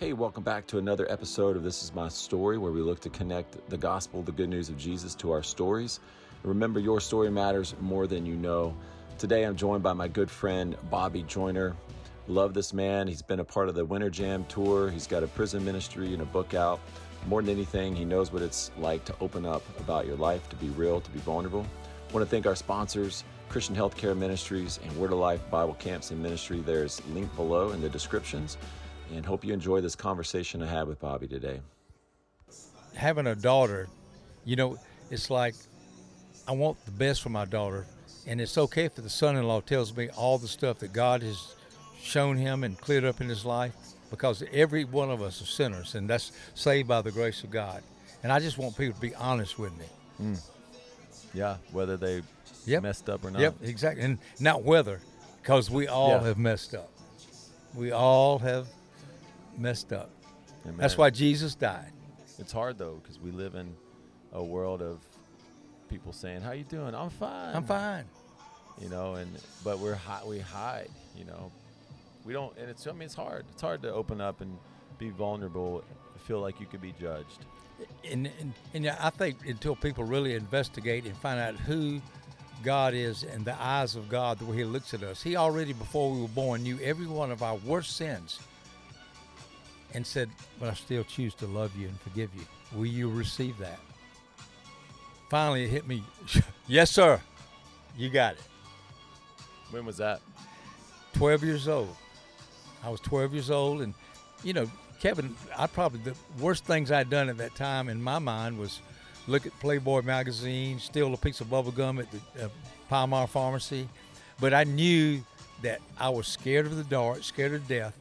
Hey, welcome back to another episode of This Is My Story, where we look to connect the gospel, the good news of Jesus, to our stories. Remember, your story matters more than you know. Today, I'm joined by my good friend, Bobby Joiner. Love this man. He's been a part of the Winter Jam tour. He's got a prison ministry and a book out. More than anything, he knows what it's like to open up about your life, to be real, to be vulnerable. I want to thank our sponsors, Christian Healthcare Ministries and Word of Life Bible Camps and Ministry. There's linked below in the descriptions. And hope you enjoy this conversation I had with Bobby today. having a daughter, you know, it's like I want the best for my daughter, and it's okay if the son-in-law tells me all the stuff that God has shown him and cleared up in his life, because every one of us are sinners, and that's saved by the grace of God. And I just want people to be honest with me. Hmm. Yeah, whether they Yep. messed up or not. Yep, exactly, and not whether, because we all Yeah. have messed up. We all have messed up. Amen. That's why Jesus died. it's hard though because we live in a world of people saying, "How you doing? I'm fine." I'm fine. You know, and but we're hot. we hide. You know, we don't, and it's I mean it's hard. It's hard to open up and be vulnerable. Feel like you could be judged. and, and, and I think until people really investigate and find out who God is and the eyes of God, the way He looks at us, He already, before we were born, knew every one of our worst sins and said, But I still choose to love you and forgive you. Will you receive that? Finally, it hit me. yes, sir. You got it. When was that? 12 years old. I was 12 years old, and you know, Kevin, I probably the worst things I'd done at that time in my mind was look at Playboy magazine, steal a piece of bubble gum at the uh, Palmar Pharmacy, but I knew that I was scared of the dark, scared of death,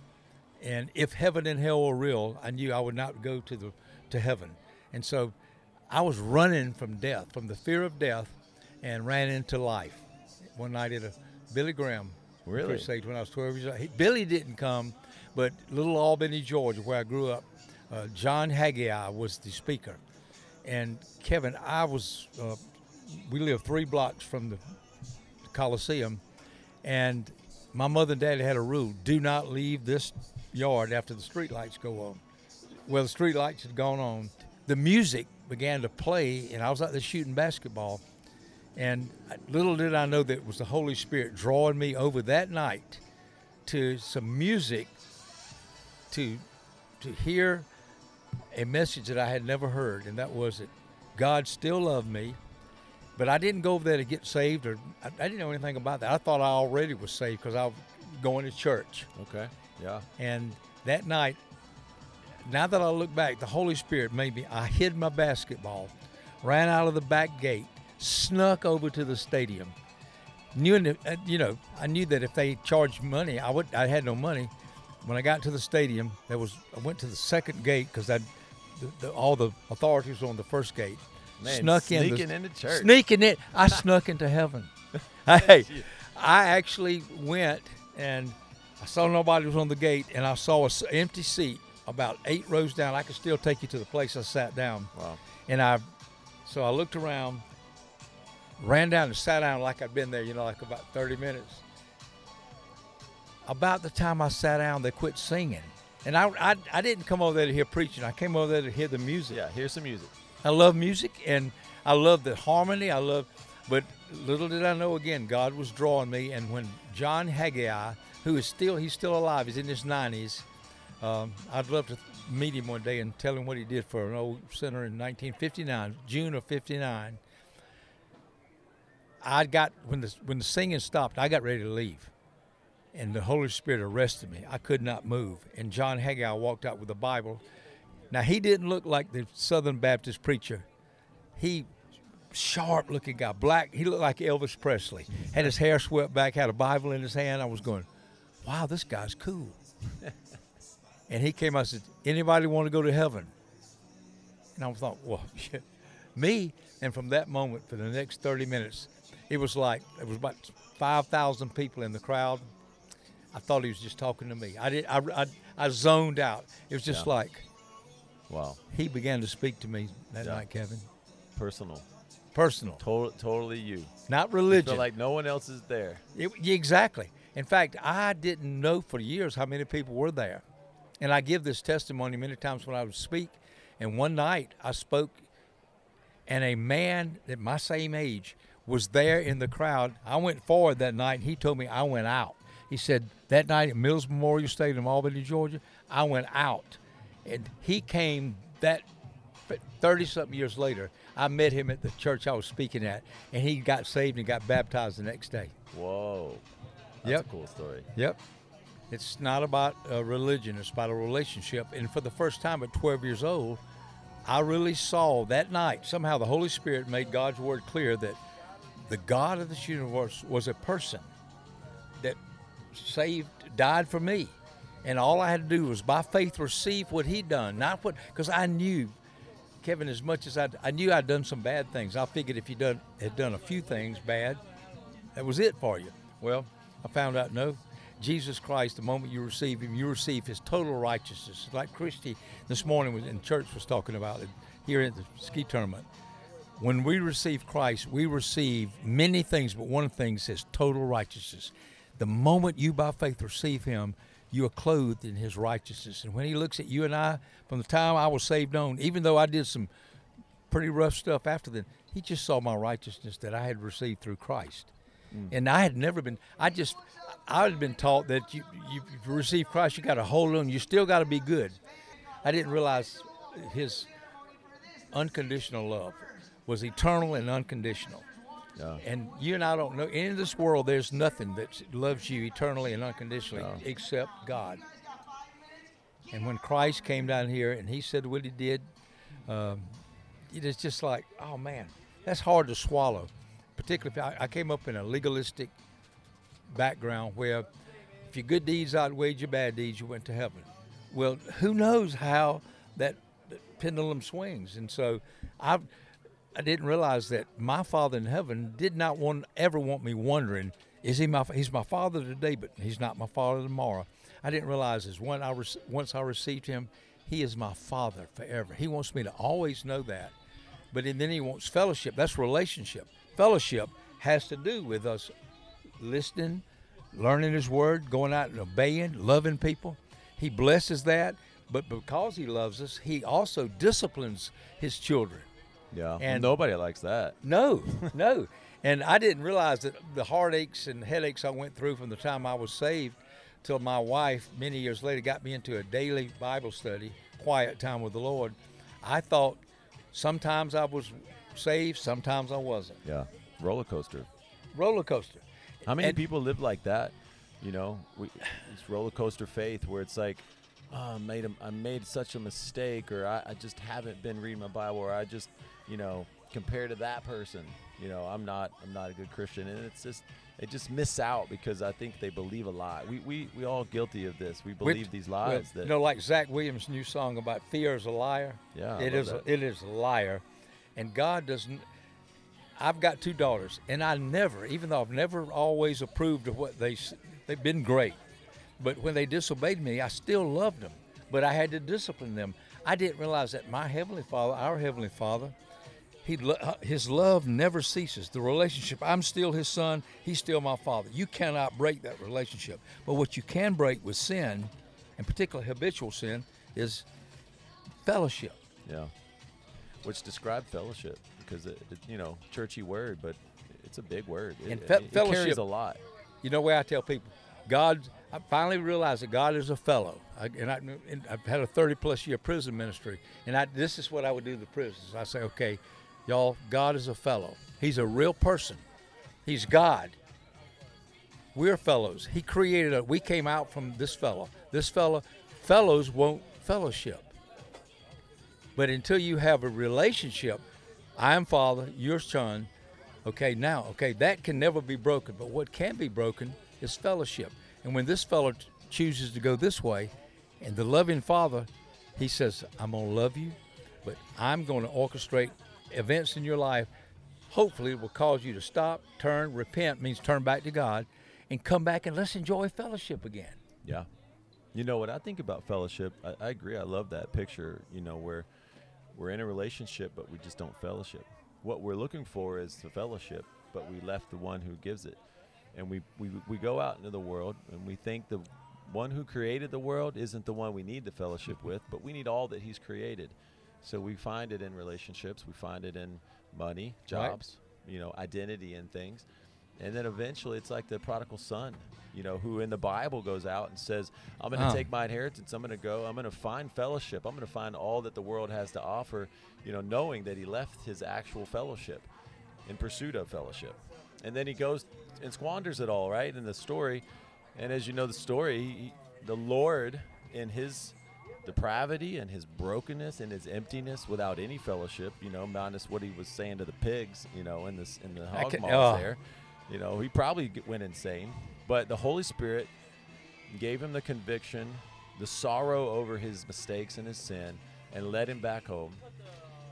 and if heaven and hell were real, I knew I would not go to the to heaven, and so I was running from death, from the fear of death, and ran into life. One night at a Billy Graham Really? crusade when I was 12 years old. He, Billy didn't come, but Little Albany, Georgia, where I grew up, uh, John Haggai was the speaker, and Kevin, I was. Uh, we lived three blocks from the Coliseum, and my mother and daddy had a rule: do not leave this yard after the street lights go on. Well, the street lights had gone on. The music began to play, and I was out there shooting basketball. And little did I know that it was the Holy Spirit drawing me over that night to some music to to hear a message that I had never heard, and that was that God still loved me. But I didn't go over there to get saved, or I, I didn't know anything about that. I thought I already was saved because I was going to church. Okay. Yeah. And that night, now that I look back, the Holy Spirit made me. I hid my basketball, ran out of the back gate, snuck over to the stadium. Knew, uh, you know, I knew that if they charged money, I would. I had no money. When I got to the stadium, there was. I went to the second gate because I, the, the, all the authorities were on the first gate. Man, snuck in, sneaking the, into church. Sneaking it. I snuck into heaven. Hey, I actually went and I saw nobody was on the gate, and I saw an empty seat about eight rows down. I could still take you to the place I sat down. Wow. And I, so I looked around, ran down and sat down like I'd been there, you know, like about 30 minutes. About the time I sat down, they quit singing. And I, I, I didn't come over there to hear preaching. I came over there to hear the music. Yeah. hear some music. I love music and I love the harmony. I love, but little did I know again, God was drawing me. And when John Haggai, who is still, he's still alive, he's in his 90s. Um, I'd love to meet him one day and tell him what he did for an old center in 1959, June of 59. I got when the when the singing stopped, I got ready to leave, and the Holy Spirit arrested me. I could not move, and John Haggai walked out with the Bible. Now he didn't look like the Southern Baptist preacher. He sharp looking guy, black. He looked like Elvis Presley. Had his hair swept back, had a Bible in his hand. I was going, "Wow, this guy's cool." and he came out and said, "Anybody want to go to heaven?" And I thought, "Well, me." And from that moment, for the next 30 minutes, it was like it was about 5,000 people in the crowd. I thought he was just talking to me. I did. I, I, I zoned out. It was just Yeah. like Wow. he began to speak to me that Yeah. night, Kevin. Personal. Personal, Total, totally you. not You religion. feel like no one else is there. It- yeah, exactly. In fact, I didn't know for years how many people were there. And I give this testimony many times when I would speak. And one night I spoke, and a man at my same age was there in the crowd. I went forward that night, and he told me I went out. He said that night at Mills Memorial Stadium, Albany, Georgia, I went out, and he came that thirty something years later. I met him at the church I was speaking at, and he got saved and got baptized the next day. Whoa, that's Yep. a cool story. Yep. It's not about uh, religion, it's about a relationship. And for the first time at 12 years old, I really saw that night, somehow the Holy Spirit made God's word clear that the God of this universe was a person that saved, died for me. And all I had to do was by faith receive what he'd done, not what, because I knew, Kevin, as much as I, I knew I'd done some bad things. I figured if you done, had done a few things bad, that was it for you. Well, I found out no. Jesus Christ, the moment you receive Him, you receive His total righteousness. Like Christy this morning was in church was talking about it here at the ski tournament. When we receive Christ, we receive many things, but one the things is total righteousness. The moment you by faith receive Him, you are clothed in His righteousness. And when He looks at you and I, from the time I was saved on, even though I did some pretty rough stuff after then, He just saw my righteousness that I had received through Christ. And I had never been. I just, I had been taught that you, you, receive Christ, you got to hold on. You still got to be good. I didn't realize His unconditional love was eternal and unconditional. Yeah. And you and I don't know in this world. There's nothing that loves you eternally and unconditionally No. except God. And when Christ came down here and He said what He did, um, it is just like, oh man, that's hard to swallow. Particularly, I, I came up in a legalistic background where if your good deeds outweighed your bad deeds, you went to heaven. Well, who knows how that, pendulum swings? And so I, I didn't realize that my Father in heaven did not want ever want me wondering, is he my? He's my Father today, but he's not my Father tomorrow. I didn't realize is when I once I received him, he is my Father forever. He wants me to always know that. But then he wants fellowship. That's relationship. Fellowship has to do with us listening, learning His Word, going out and obeying, loving people. He blesses that, but because He loves us, He also disciplines His children. Yeah. And- nobody likes that. No, no. And I didn't realize that the heartaches and headaches I went through from the time I was saved till my wife, many years later, got me into a daily Bible study, quiet time with the Lord. I thought sometimes I was saved, sometimes I wasn't. Yeah. Roller coaster. Roller coaster. How many And- people live like that? You know, we, it's roller coaster faith where it's like, oh, I made a, I made such a mistake, or I, I just haven't been reading my Bible, or I just, you know, compared to that person, you know, I'm not I'm not a good Christian, and it's just they just miss out because I think they believe a lie. We we we all guilty of this. We believe Which- these well, lies that you know, like Zach Williams' new song about fear is a liar. Yeah, I it is. A, it is a liar, and God doesn't. I've got two daughters, and I never, even though I've never always approved of what they they've been great, but when they disobeyed me, I still loved them. But I had to discipline them. I didn't realize that my heavenly Father, our heavenly Father, he, uh, his love never ceases. The relationship, I'm still his son, he's still my father. You cannot break that relationship. But what you can break with sin, and particularly habitual sin, is fellowship. yeah, which describe fellowship because it, it you know churchy word, but it's a big word. It, And fe- it carries fellowship- a lot. You know where I tell people, God. I finally realized that God is a fellow, I, and, I, and I've had a 30 plus year prison ministry, and I, this is what I would do to the prisoners. I say, okay, y'all, God is a fellow. He's a real person. He's God. We're fellows. He created us. We came out from this fellow. This fellow, fellows won't fellowship. But until you have a relationship, I am Father, you're Son. Okay, now, okay, that can never be broken. But what can be broken is fellowship. And when this fellow chooses to go this way, and the loving Father, he says, I'm going to love you, but I'm going to orchestrate events in your life. Hopefully, it will cause you to stop, turn, repent means turn back to God, and come back and let's enjoy fellowship again. Yeah. You know what I think about fellowship? I, I agree. I love that picture, you know, where we're in a relationship, but we just don't fellowship. What we're looking for is the fellowship, but we left the one who gives it. And we, we, we go out into the world and we think the one who created the world isn't the one we need the fellowship with, but we need all that He's created. So we find it in relationships, we find it in money, jobs, right. you know, identity and things. And then eventually it's like the prodigal son, you know, who in the Bible goes out and says, I'm going to oh. take my inheritance, I'm going to go, I'm going to find fellowship, I'm going to find all that the world has to offer, you know, knowing that he left his actual fellowship in pursuit of fellowship. And then he goes and squanders it all, right, in the story. And as you know the story, he, the Lord in his depravity and his brokenness and his emptiness without any fellowship, you know, minus what he was saying to the pigs, you know, in this in the hog can, oh. there. You know, he probably went insane, but the Holy Spirit gave him the conviction, the sorrow over his mistakes and his sin, and led him back home.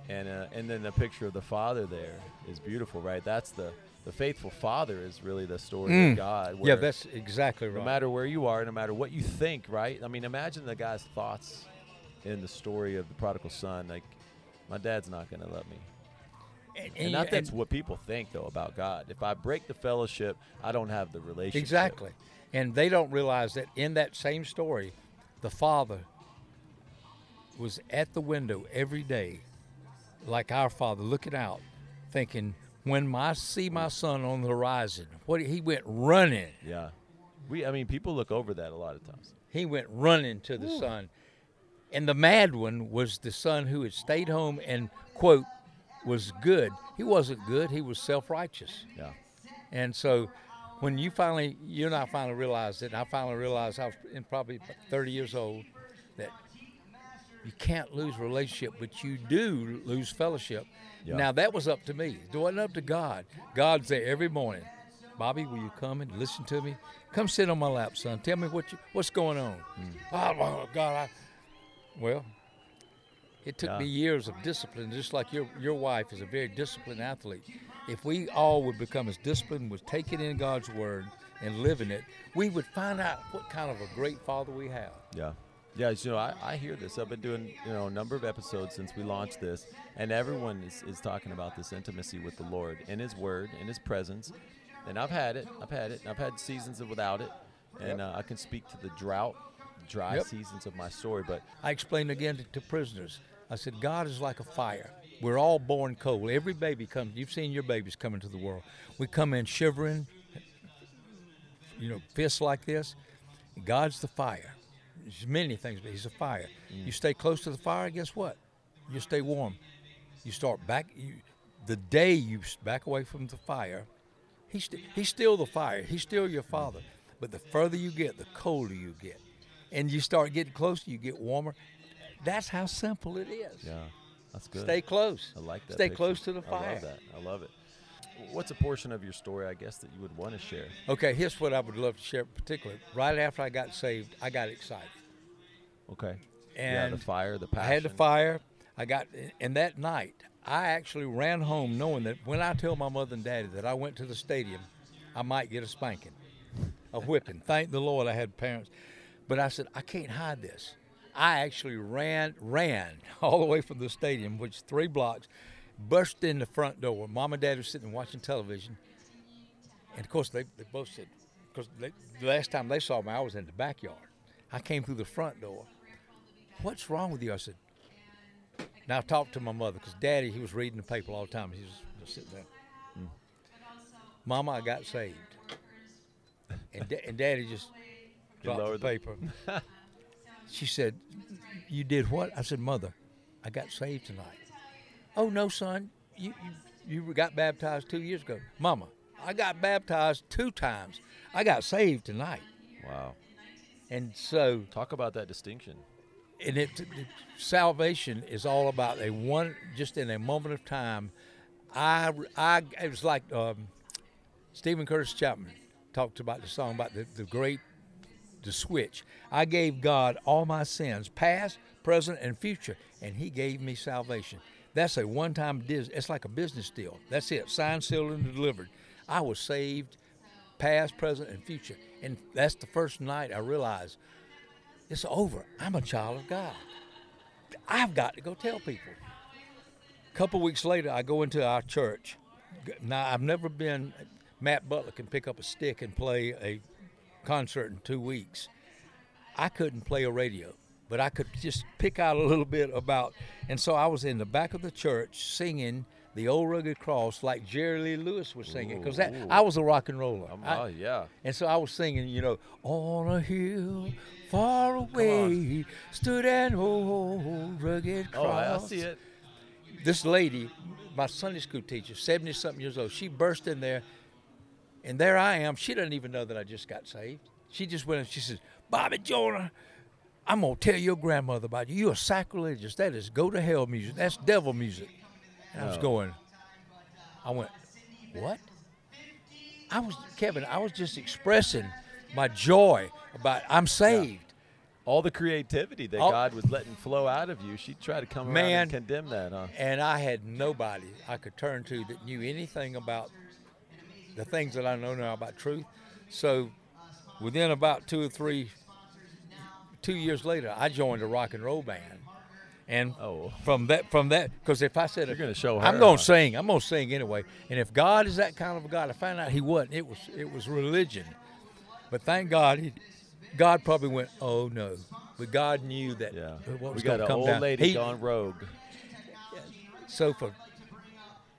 And uh, and then the picture of the father there is beautiful, right? That's the the faithful father is really the story mm. of God. yeah, that's exactly right. No matter where you are, no matter what you think, right? I mean, imagine the guy's thoughts in the story of the prodigal son. Like, my dad's not going to love me. And, and, and not that's what people think though about God. If I break the fellowship, I don't have the relationship. Exactly, and they don't realize that in that same story, the father was at the window every day, like our father, looking out, thinking, when I see my son on the horizon, what he went running. Yeah, we. I mean, people look over that a lot of times. He went running to the Ooh. son, and the mad one was the son who had stayed home and quote was good. He wasn't good. He was self righteous. Yeah, and so. When you finally, you and I finally realized it, I finally realized I was in probably 30 years old, that you can't lose relationship, but you do lose fellowship yeah. Now that was up to me. It wasn't up to God. God's there every morning. Bobby, will you come and listen to me? Come sit on my lap, son. Tell me what you, what's going on. Mm. Oh, God, I, well, it took yeah. me years of discipline, just like your your wife is a very disciplined athlete. If we all would become as disciplined with taking in God's word and living it, we would find out what kind of a great father we have. Yeah. Yeah, you know, I, I hear this. I've been doing, you know, a number of episodes since we launched this, and everyone is, is talking about this intimacy with the Lord in His Word, in His presence. And I've had it. I've had it. I've had seasons of without it, and yep. uh, I can speak to the drought, dry yep. seasons of my story. But I explained again to, to prisoners. I said, God is like a fire. We're all born cold. Every baby comes. You've seen your babies come into the world. We come in shivering, you know, fists like this. God's the fire. There's many things, but he's a fire. Mm. You stay close to the fire, guess what? You stay warm. You start back. You, the day you back away from the fire, st- he's still the fire. He's still your father. But the further you get, the colder you get, and you start getting closer. You get warmer. That's how simple it is. Yeah, that's good. Stay close. I like that. Stay picture. close to the fire. I love that. I love it. What's a portion of your story, I guess, that you would want to share? Okay, here's what I would love to share. Particularly, right after I got saved, I got excited. Okay. And yeah, the fire, the passion. I had the fire. I got, and that night, I actually ran home knowing that when I tell my mother and daddy that I went to the stadium, I might get a spanking, a whipping. Thank the Lord I had parents. But I said, I can't hide this. I actually ran, ran all the way from the stadium, which is three blocks, burst in the front door. Mom and dad were sitting watching television. And of course, they, they both said, because the last time they saw me, I was in the backyard. I came through the front door. What's wrong with you? I said, now I talked to my mother because daddy, he was reading the paper all the time. He was just sitting there. Mm. Mama, I got saved. And, da- and daddy just dropped the paper. she said, You did what? I said, Mother, I got saved tonight. Oh, no, son. You, you, you got baptized two years ago. Mama, I got baptized two times. I got saved tonight. Wow. And so, talk about that distinction. And it, it, salvation is all about a one, just in a moment of time. I, I, it was like um, Steven Curtis Chapman talked about the song about the, the great, the switch. I gave God all my sins, past, present, and future, and He gave me salvation. That's a one-time. It's like a business deal. That's it. Signed, sealed, and delivered. I was saved past, present, and future. And that's the first night I realized it's over. I'm a child of God. I've got to go tell people. A couple weeks later, I go into our church. Now, I've never been, Matt Butler can pick up a stick and play a concert in two weeks. I couldn't play a radio, but I could just pick out a little bit about. And so I was in the back of the church singing the old rugged cross like Jerry Lee Lewis was singing because that Ooh. I was a rock and roller. Um, I- oh yeah. and so I was singing, you know, on a hill far away stood an old rugged Oh, cross. I I see it. This lady, my Sunday school teacher, 70 something years old, she burst in there, and there I am. She doesn't even know that I just got saved. She just went and she says, Bobby Joiner, I'm going to tell your grandmother about you. You're sacrilegious. That is go to hell music. That's devil music. And I was oh. going, I went, what? I was, Kevin, I was just expressing my joy about I'm saved. All the creativity that All- God was letting flow out of you, she tried to come around and condemn that, huh? And I had nobody I could turn to that knew anything about the things that I know now about truth. So within about two or three, two years later, I joined a rock and roll band. And Oh. from that, from that, because if I said You're gonna show I'm going to sing. I'm going to sing anyway. And if God is that kind of a God, I found out He wasn't. It was it was religion. But thank God, he, God probably went, oh no. But God knew that Yeah. what we was got going to come old down. lady He- gone rogue. so for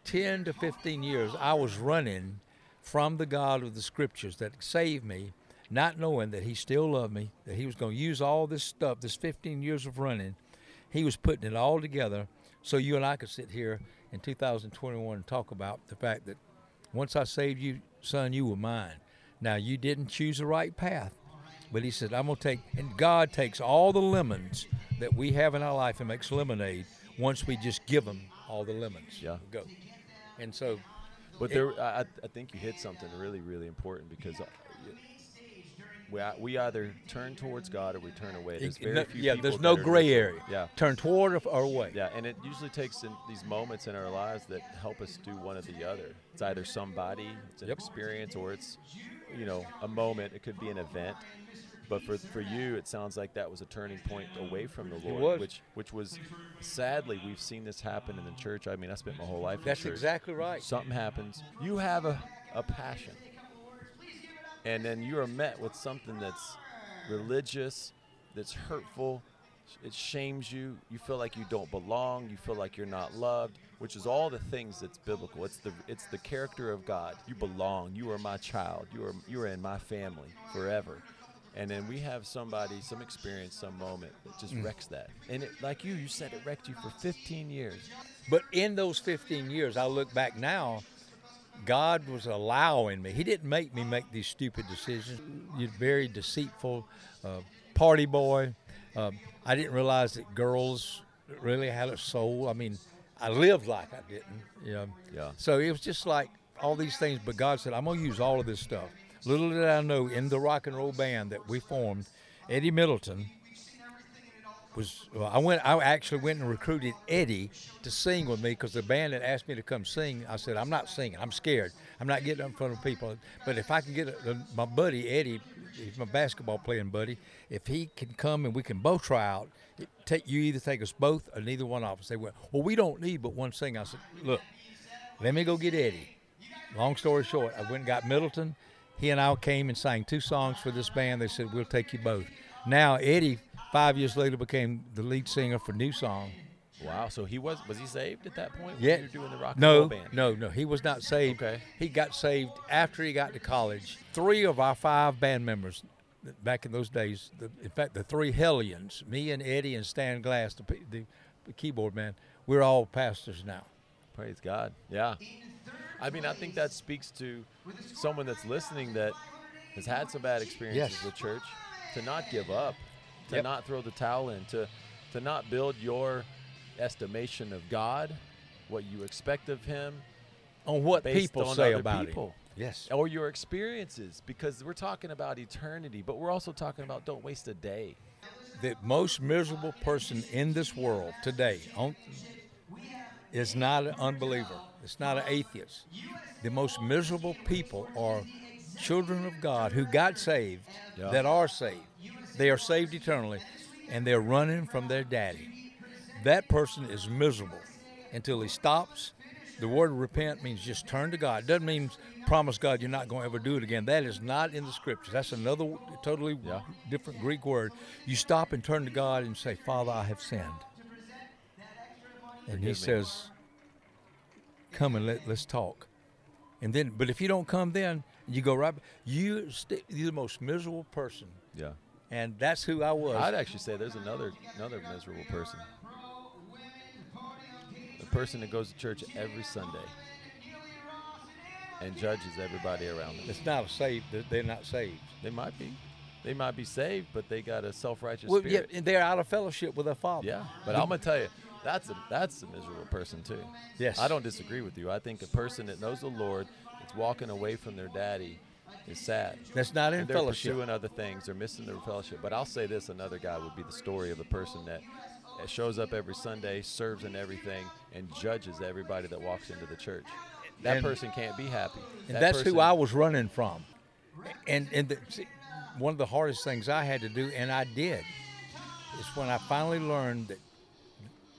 10 to 15 years, I was running from the God of the scriptures that saved me, not knowing that He still loved me, that He was going to use all this stuff, this 15 years of running. He was putting it all together so you and I could sit here in 2021 and talk about the fact that once I saved you, son, you were mine. Now, you didn't choose the right path, but He said, I'm going to take, and God takes all the lemons that we have in our life and makes lemonade once we just give Him all the lemons. Yeah. Go. And so, But there, I, I- think you hit something really, really important because uh, we, we either turn towards God or we turn away. There's very no- few yeah, there's no gray area. Yeah, Turn toward or, or away. yeah, and it usually takes in these moments in our lives that help us do one or the other. It's either somebody, it's an Yep. experience, or it's you know a moment. It could be an event. But for, for you, it sounds like that was a turning point away from the Lord, which which was sadly we've seen this happen in the church. I mean, I spent my whole life. That's in church. exactly right. Something happens. You have a, a passion. And then you are met with something that's religious, that's hurtful. It shames you. You feel like you don't belong. You feel like you're not loved, which is all the things that's biblical. It's the it's the character of God. You belong. You are my child. You are you are in my family forever. And then we have somebody, some experience, some moment that just wrecks that. And it, like you, you said it wrecked you for 15 years. But in those 15 years, I look back now, God was allowing me. He didn't make me make these stupid decisions. You're very deceitful, uh, party boy. Uh, I didn't realize that girls really had a soul. I mean, I lived like I didn't. You know. Yeah. So it was just like all these things. But God said, I'm going to use all of this stuff. Little did I know, in the rock and roll band that we formed, Eddie Middleton was well, I went. I actually went and recruited Eddie to sing with me because the band had asked me to come sing. I said, "I'm not singing. I'm scared. I'm not getting up in front of people. But if I can get a, my buddy Eddie, he's my basketball playing buddy. If he can come and we can both try out, take you either take us both or neither one of us." They went, "Well, we don't need but one singer." I said, "Look, let me go get Eddie." Long story short, I went and got Middleton. He and I came and sang two songs for this band. They said, We'll take you both. Now, Eddie, five years later, became the lead singer for NewSong. Wow. So he was was he saved at that point? Yeah. you were doing the rock and roll No, band. no, no. He was not saved. Okay. He got saved after he got to college. Three of our five band members back in those days, the, in fact, the three Hellions, me and Eddie and Stan Glass, the, the, the keyboard man, we're all pastors now. Praise God. Yeah. I mean, I think that speaks to someone that's listening that has had some bad experiences Yes. with church to not give up, to Yep. not throw the towel in, to to not build your estimation of God, what you expect of Him, On what people on say about people. him. Yes. or your experiences, because we're talking about eternity, but we're also talking about don't waste a day. the most miserable person in this world today on, is not an unbeliever. It's not an atheist. The most miserable people are children of God who got saved, Yeah. that are saved. They are saved eternally, and they're running from their daddy. That person is miserable until he stops the word repent means just turn to God. It doesn't mean promise God you're not going to ever do it again. That is not in the scriptures. That's another totally Yeah. different Greek word. You stop and turn to God and say, Father, I have sinned. And He me. says, Come and let, let's talk. And then, but if you don't come then, you go right, you st- you're the most miserable person. Yeah. And that's who I was. I'd actually say there's another another miserable person. The person that goes to church every Sunday and judges everybody around them. it's not a saved, they're- not saved. They might be. They might be saved, but they got a self-righteous Well, yeah, spirit. and they're out of fellowship with their Father. Yeah, but I'm gonna tell you, that's a that's a miserable person too. Yes. I don't disagree with you. I think a person that knows the Lord, that's walking away from their daddy, is sad. That's not in and they're fellowship. pursuing other things. They're missing their fellowship. But I'll say this: another guy would be the story of the person that, that shows up every Sunday, serves in everything, and judges everybody that walks into the church. That And- person can't be happy. And That that's person- who I was running from. And and the, see, one of the hardest things I had to do, and I did, is when I finally learned that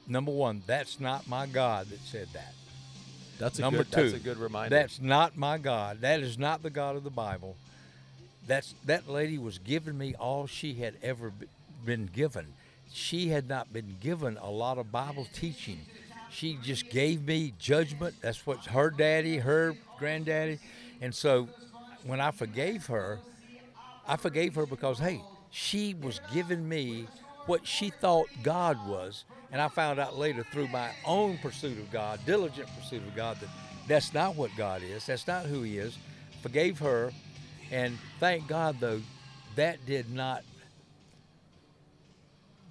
number one, that's not my God that said that. That's a number good, two, That's a good reminder. That's not my God. That is not the God of the Bible. That's that lady was giving me all she had ever been given. She had not been given a lot of Bible teaching. She just gave me judgment. That's what her daddy, her granddaddy, and so when I forgave her, I forgave her because hey, she was giving me what she thought God was, and I found out later through my own pursuit of God, diligent pursuit of God, that that's not what God is. That's not who He is. Forgave her, and thank God though, that did not.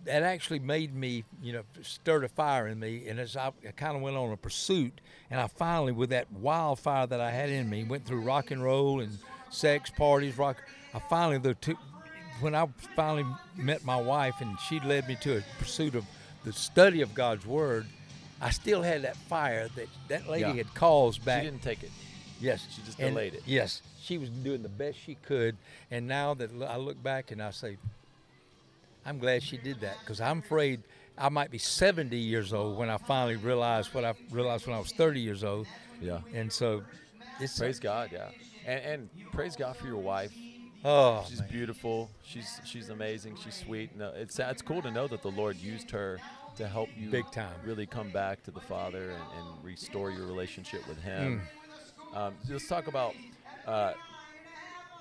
That actually made me, you know, stirred a fire in me, and as I, I kind of went on a pursuit, and I finally, with that wildfire that I had in me, went through rock and roll and sex parties, rock. I finally, though, took when I finally met my wife and she led me to a pursuit of the study of God's Word, I still had that fire that that lady Yeah. had caused back. She didn't take it. Yes, She just and- delayed it. Yes, she was doing the best she could, and now that I look back and I say, I'm glad she did that because I'm afraid I might be 70 years old when I finally realized what I realized when I was 30 years old, Yeah. and so it's Praise God. Yeah. And, and praise God for your wife. Oh, She's man. beautiful. She's she's amazing. She's sweet. No, it's it's cool to know that the Lord used her to help you Big time. really come back to the Father and, and restore your relationship with Him. Mm. Um, let's talk about uh,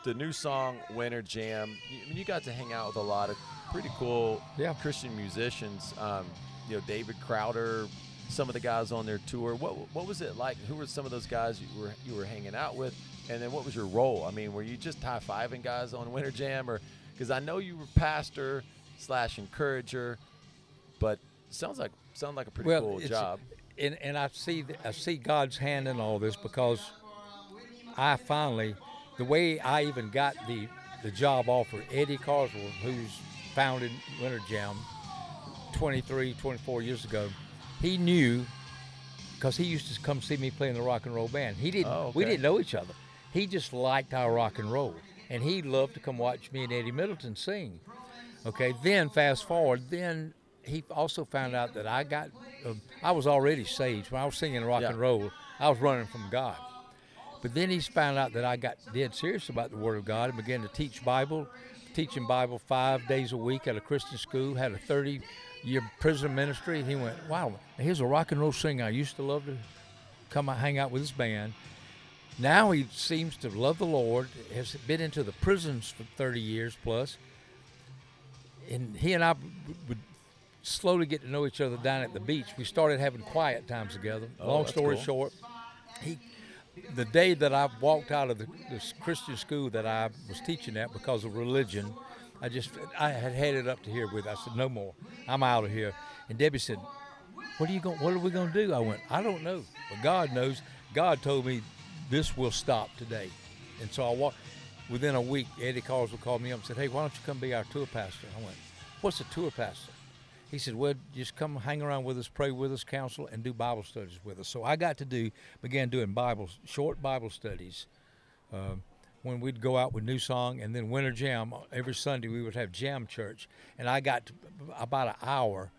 the new song "Winter Jam." You, I mean, you got to hang out with a lot of pretty cool Yeah. Christian musicians. Um, you know, David Crowder, some of the guys on their tour. What what was it like? Who were some of those guys you were you were hanging out with? And then what was your role? I mean, were you just high fiving guys on Winter Jam, or because I know you were pastor slash encourager, but sounds like sounds like a pretty well, cool job. And and I see I see God's hand in all this because I finally, the way I even got the the job offer, Eddie Carswell, who's founded Winter Jam 23, 24 years ago, he knew because he used to come see me play in the rock and roll band. He didn't. Oh, We didn't know each other. He just liked our rock and roll, and he loved to come watch me and Eddie Middleton sing. Okay, then fast forward, then he also found out that I got, uh, I was already saved. When I was singing rock Yeah. and roll, I was running from God. But then he's found out that I got dead serious about the Word of God and began to teach Bible, teaching Bible five days a week at a Christian school, had a 30 year prison ministry. He went, wow, here's a rock and roll singer. I used to love to come out, hang out with his band. Now he seems to love the Lord, has been into the prisons for 30 years plus. And he and I would slowly get to know each other down at the beach. We started having quiet times together. Oh, Long story cool. short, he the day that I walked out of the this Christian school that I was teaching at because of religion, I just I had headed up to here with. I said no more. I'm out of here. And Debbie said, "What are you going? What are we going to do?" I went, "I don't know, but God knows." God told me this will stop today, and so I walked. Within a week, Eddie Carswell called me up and said, "Hey, why don't you come be our tour pastor?" I went, "What's a tour pastor?" He said, "Well, just come hang around with us, pray with us, counsel, and do Bible studies with us." So I got to do began doing Bible short Bible studies. Um, when we'd go out with NewSong and then Winter Jam every Sunday, we would have Jam Church, and I got about an hour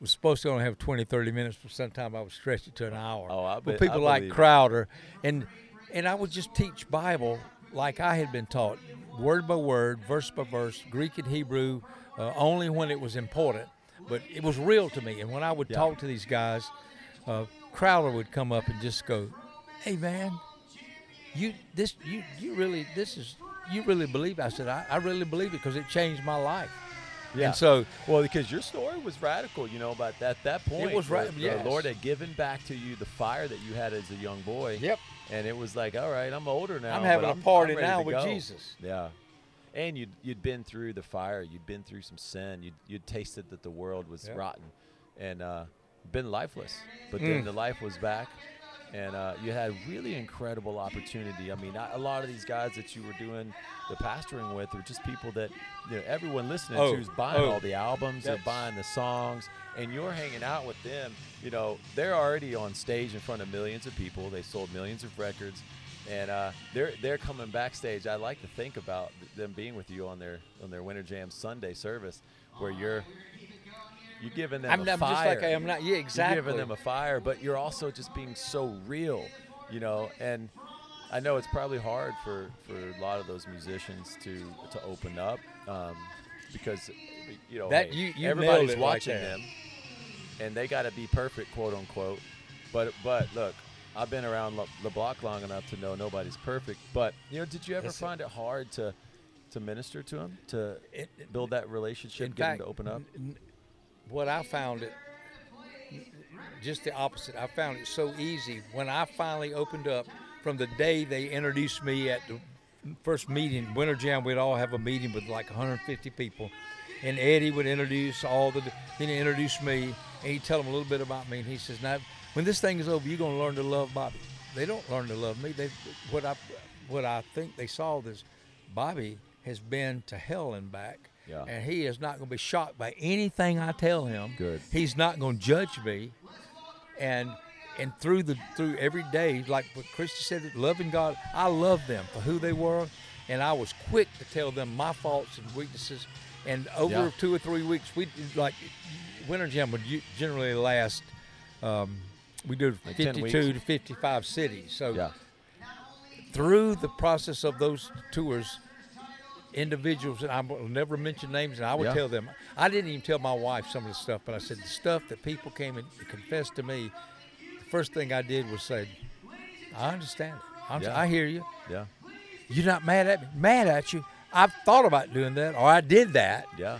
was supposed to only have 20, 30 minutes, but sometimes I would stretch it to an hour. Oh, I But bet- people I like. Crowder, and and I would just teach Bible like I had been taught, word by word, verse by verse, Greek and Hebrew, uh, only when it was important. But it was real to me, and when I would Yeah. talk to these guys, uh, Crowder would come up and just go, "Hey, man, you this you you really this is you really believe?" I said, "I, I really believe it because it changed my life." Yeah. And so Well, because your story was radical, you know, but at that point, it was ra- the, the. Lord had given back to you the fire that you had as a young boy. Yep. And it was like, all right, I'm older now. I'm having a I'm, party I'm now with go." Jesus. Yeah. And you'd, you'd been through the fire. You'd been through some sin. You'd, you'd tasted that the world was Yep. rotten and uh, been lifeless. But Mm. then the life was back. And uh, you had really incredible opportunity. I mean, I, a lot of these guys that you were doing the pastoring with are just people that you know everyone listening Oh, to is buying oh. all the albums, they're buying the songs, and you're hanging out with them. You know, they're already on stage in front of millions of people. They sold millions of records, and uh, they're they're coming backstage. I like to think about them being with you on their on their Winter Jam Sunday service, where you're you're giving them I'm, a I'm fire. just like I am not. Yeah, exactly. You're giving them a fire, but you're also just being so real, you know. And I know it's probably hard for, for a lot of those musicians to to open up um, because you know That- hey, you- you everybody's right watching them, and they got to be perfect, quote unquote. But but look. I've been around lo- the block long enough to know nobody's perfect. But you know, did you ever find it hard to to minister to them, to It- it- build that relationship, get 'em fact, to open up? n- what I found it just the opposite. I found it so easy when I finally opened up. From the day they introduced me at the first meeting, Winter Jam, we'd all have a meeting with like 150 people, and Eddie would introduce all the. Then he introduced me, and he'd tell them a little bit about me, and he says, "Now, when this thing is over, you're gonna learn to love Bobby." They don't learn to love me. They what I what I think they saw is Bobby has been to hell and back. Yeah. And he is not going to be shocked by anything I tell him. Good. He's not going to judge me. And and through the through every day, like what Christy said, loving God, I love them for who they were, and I was quick to tell them my faults and weaknesses. And over Yeah. two or three weeks, we like Winter Jam would generally last. Um, we do Like 52 to 55 cities. So Yeah. through the process of those tours, individuals, and I will never mention names, and I would Yeah. tell them. I didn't even tell my wife some of the stuff, but I said the stuff that people came and confessed to me. The first thing I did was say, "I understand it. Yeah. I hear you. Yeah. You're not mad at me. Mad at you. I've thought about doing that, or I did that, Yeah.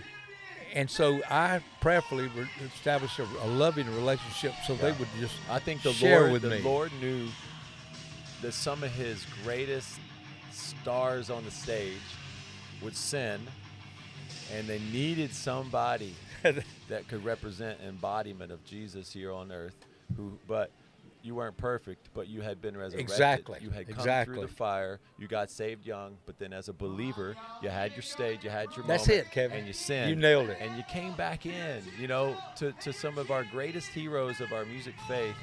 and so I prayerfully re- established a, a loving relationship, so they would just I think the Lord, with the me. Lord knew that some of His greatest stars on the stage would sin, and they needed somebody that could represent embodiment of Jesus here on earth. Who, but you weren't perfect, but you had been resurrected. Exactly. You had come Exactly. through the fire. You got saved young, but then as a believer, you had your stage, you had your That's moment, it, Kevin. and you sinned. You nailed it. And you came back in, you know, to, to some of our greatest heroes of our music faith,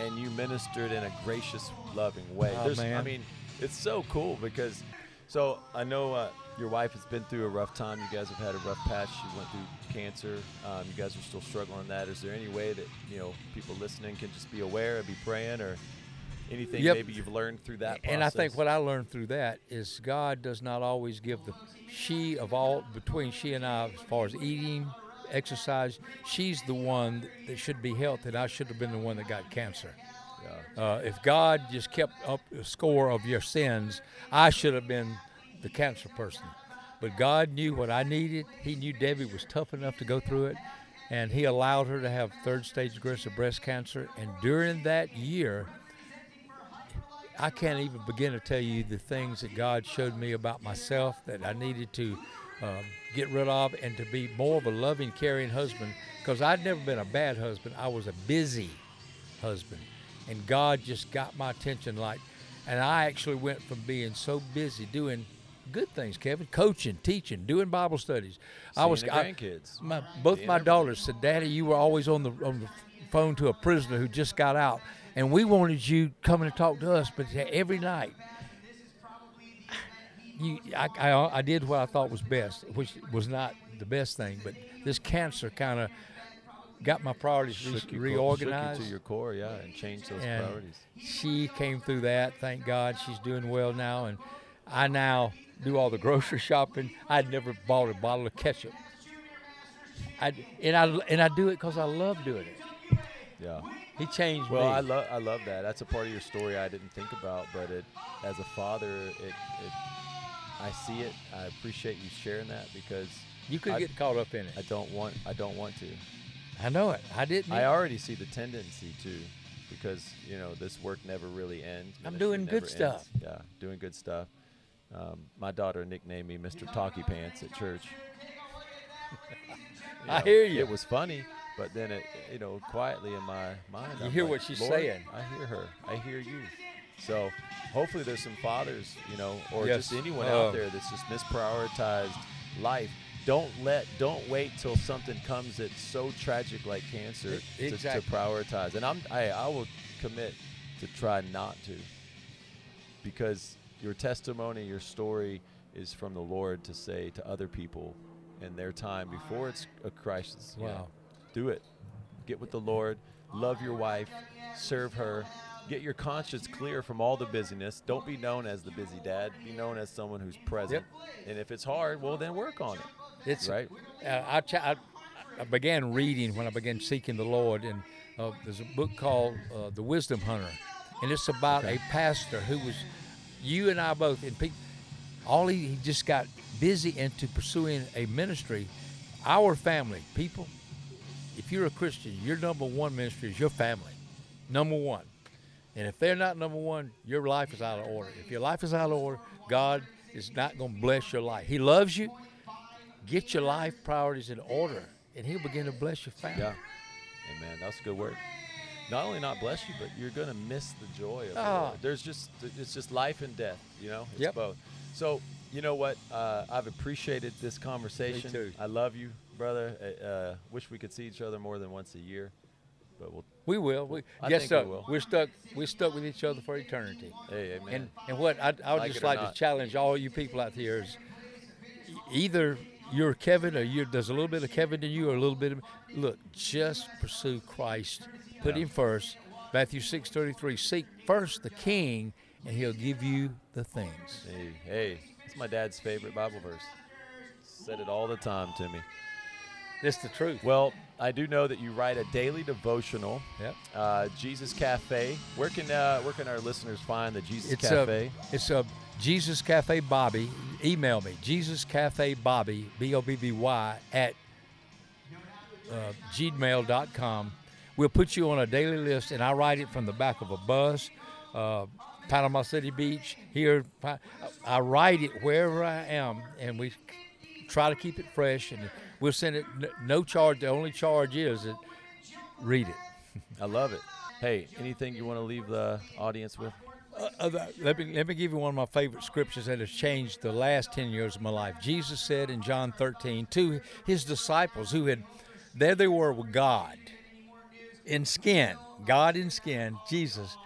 and you ministered in a gracious, loving way. Oh, There's- I mean, it's so cool because, so I know uh, your wife has been through a rough time. You guys have had a rough patch. She went through cancer. Um, you guys are still struggling with that. Is there any way that you know people listening can just be aware and be praying, or anything Yep. maybe you've learned through that? And I think what I learned through that is God does not always give the she of all between she and I as far as eating, exercise. She's the one that should be healthy, and I should have been the one that got cancer. Uh, if God just kept up the score of your sins, I should have been the cancer person. But God knew what I needed. He knew Debbie was tough enough to go through it, and He allowed her to have third stage aggressive breast cancer. And during that year, I can't even begin to tell you the things that God showed me about myself that I needed to um, get rid of and to be more of a loving, caring husband. Because I'd never been a bad husband, I was a busy husband. And God just got my attention like, and I actually went from being so busy doing good things, Kevin, coaching, teaching, doing Bible studies. I was the I- grandkids. my, both my daughters said, "Daddy, you were always on the on the phone to a prisoner who just got out, and we wanted you coming to talk to us, but every night." You, I, I, I did what I thought was best, which was not the best thing, but this cancer kind of got my priorities re- reorganized. to your core, yeah, and change those and priorities. she came through that. Thank God she's doing well now, and I now do all the grocery shopping. I'd never bought a bottle of ketchup. I and I and I do it because I love doing it. Yeah. He changed Well, me. I love I love that. That's a part of your story I didn't think about, but it as a father, it, it I see it. I appreciate you sharing that because you could I- get caught up in it. I don't want I don't want to. I know it. I didn't. I already see the tendency to because you know this work never really ends. I'm doing good ends. stuff. Yeah, doing good stuff. Um, my daughter nicknamed me Mr. Talkie Pants at church. I hear you. It was funny, but then it, you know, quietly in my mind, You I'm hear like, what she's "Lord, saying." I hear her. I hear you. So hopefully there's some fathers, you know, or Yes. just anyone Oh. out there that's just misprioritized life. Don't let, don't wait till something comes that's so tragic like cancer E- to, to prioritize. And I'm, I, I will commit to try not to, because your testimony, your story is from the Lord to say to other people in their time before it's a crisis. you know, Wow. do it. Get with the Lord. Love your wife. Serve her. Get your conscience clear from all the busyness. Don't be known as the busy dad. Be known as someone who's present. And if it's hard, well, then work on it. It's right. Uh, I, ch- I, I began reading when I began seeking the Lord, and uh, there's a book called uh, The Wisdom Hunter, and it's about a pastor who was you and I both, and pe- all he, he just got busy into pursuing a ministry. Our family, people, if you're a Christian, your number one ministry is your family, number one. And if they're not number one, your life is out of order. If your life is out of order, God is not going to bless your life. He loves you. Get your life priorities in order, and He'll begin to bless your family. Yeah. Amen. That's a good word. Not only not bless you, but you're going to miss the joy of Ah. There's just, it's just life and death, you know? It's Yep. both. So, you know what? Uh, I've appreciated this conversation. too. I love you, brother. Uh, uh, wish we could see each other more than once a year, but we'll, We will. We, I yes, think we will. We're stuck. We're stuck with each other for eternity. hey, amen. And and what I, I would Like just like not. to challenge all you people out here is either you're Kevin or you there's a little bit of Kevin in you or a little bit of look. Just pursue Christ. Put Yeah. Him first. Matthew six thirty three. Seek first the King, and He'll give you the things. Hey, hey, it's my dad's favorite Bible verse. Said it all the time to me. It's the truth. Well, I do know that you write a daily devotional, Yep. uh, Jesus Cafe. Where can uh, where can our listeners find the Jesus It's Cafe? a it's a Jesus Cafe Bobby. Email me Jesus Cafe Bobby B O B B Y at uh, gmail.com. We'll put you on a daily list, and I write it from the back of a bus, uh, Panama City Beach. Here, I write it wherever I am, and we try to keep it fresh. And we'll send it no charge. The only charge is that read it. I love it. Hey, anything you want to leave the audience with? Uh, let me let me give you one of my favorite scriptures that has changed the last ten years of my life. Jesus said in John 13 to his disciples who had there they were with God in skin, God in skin, Jesus,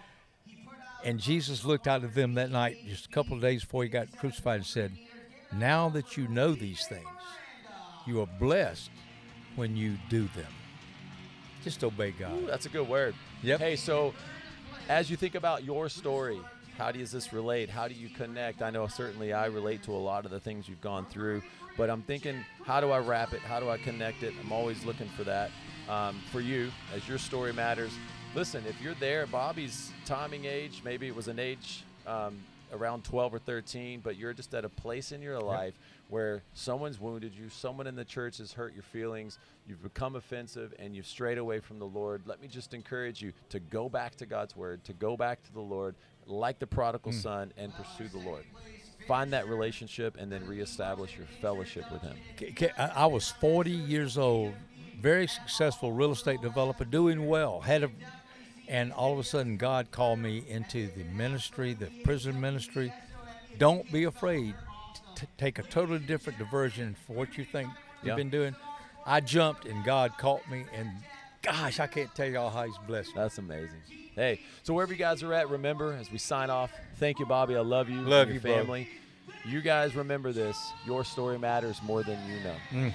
and Jesus looked out at them that night, just a couple of days before he got crucified, and said, "Now that you know these things, you are blessed when you do them. Just obey God." Ooh, that's a good word. Yep. Hey, so as you think about your story, how does this relate? How do you connect? I know certainly I relate to a lot of the things you've gone through, but I'm thinking, how do I wrap it? How do I connect it? I'm always looking for that. Um, for you, as your story matters, listen, if you're there, Bobby's timing age, maybe it was an age um, around 12 or 13, but you're just at a place in your life where someone's wounded you, someone in the church has hurt your feelings, you've become offensive, and you've strayed away from the Lord. Let me just encourage you to go back to God's word, to go back to the Lord, like the prodigal hmm. son, and pursue the Lord. Find that relationship and then reestablish your fellowship with Him. I was 40 years old, very successful real estate developer, doing well. Had a, and all of a sudden, God called me into the ministry, the prison ministry. Don't be afraid. to take a totally different diversion for what you think you've Yeah. been doing. I jumped, and God caught me, and gosh, I can't tell y'all how He's blessed me. That's amazing. Hey, so wherever you guys are at, remember as we sign off, thank you, Bobby. I love you. and Love your you, bro. family. You guys remember this. Your story matters more than you know. Mm.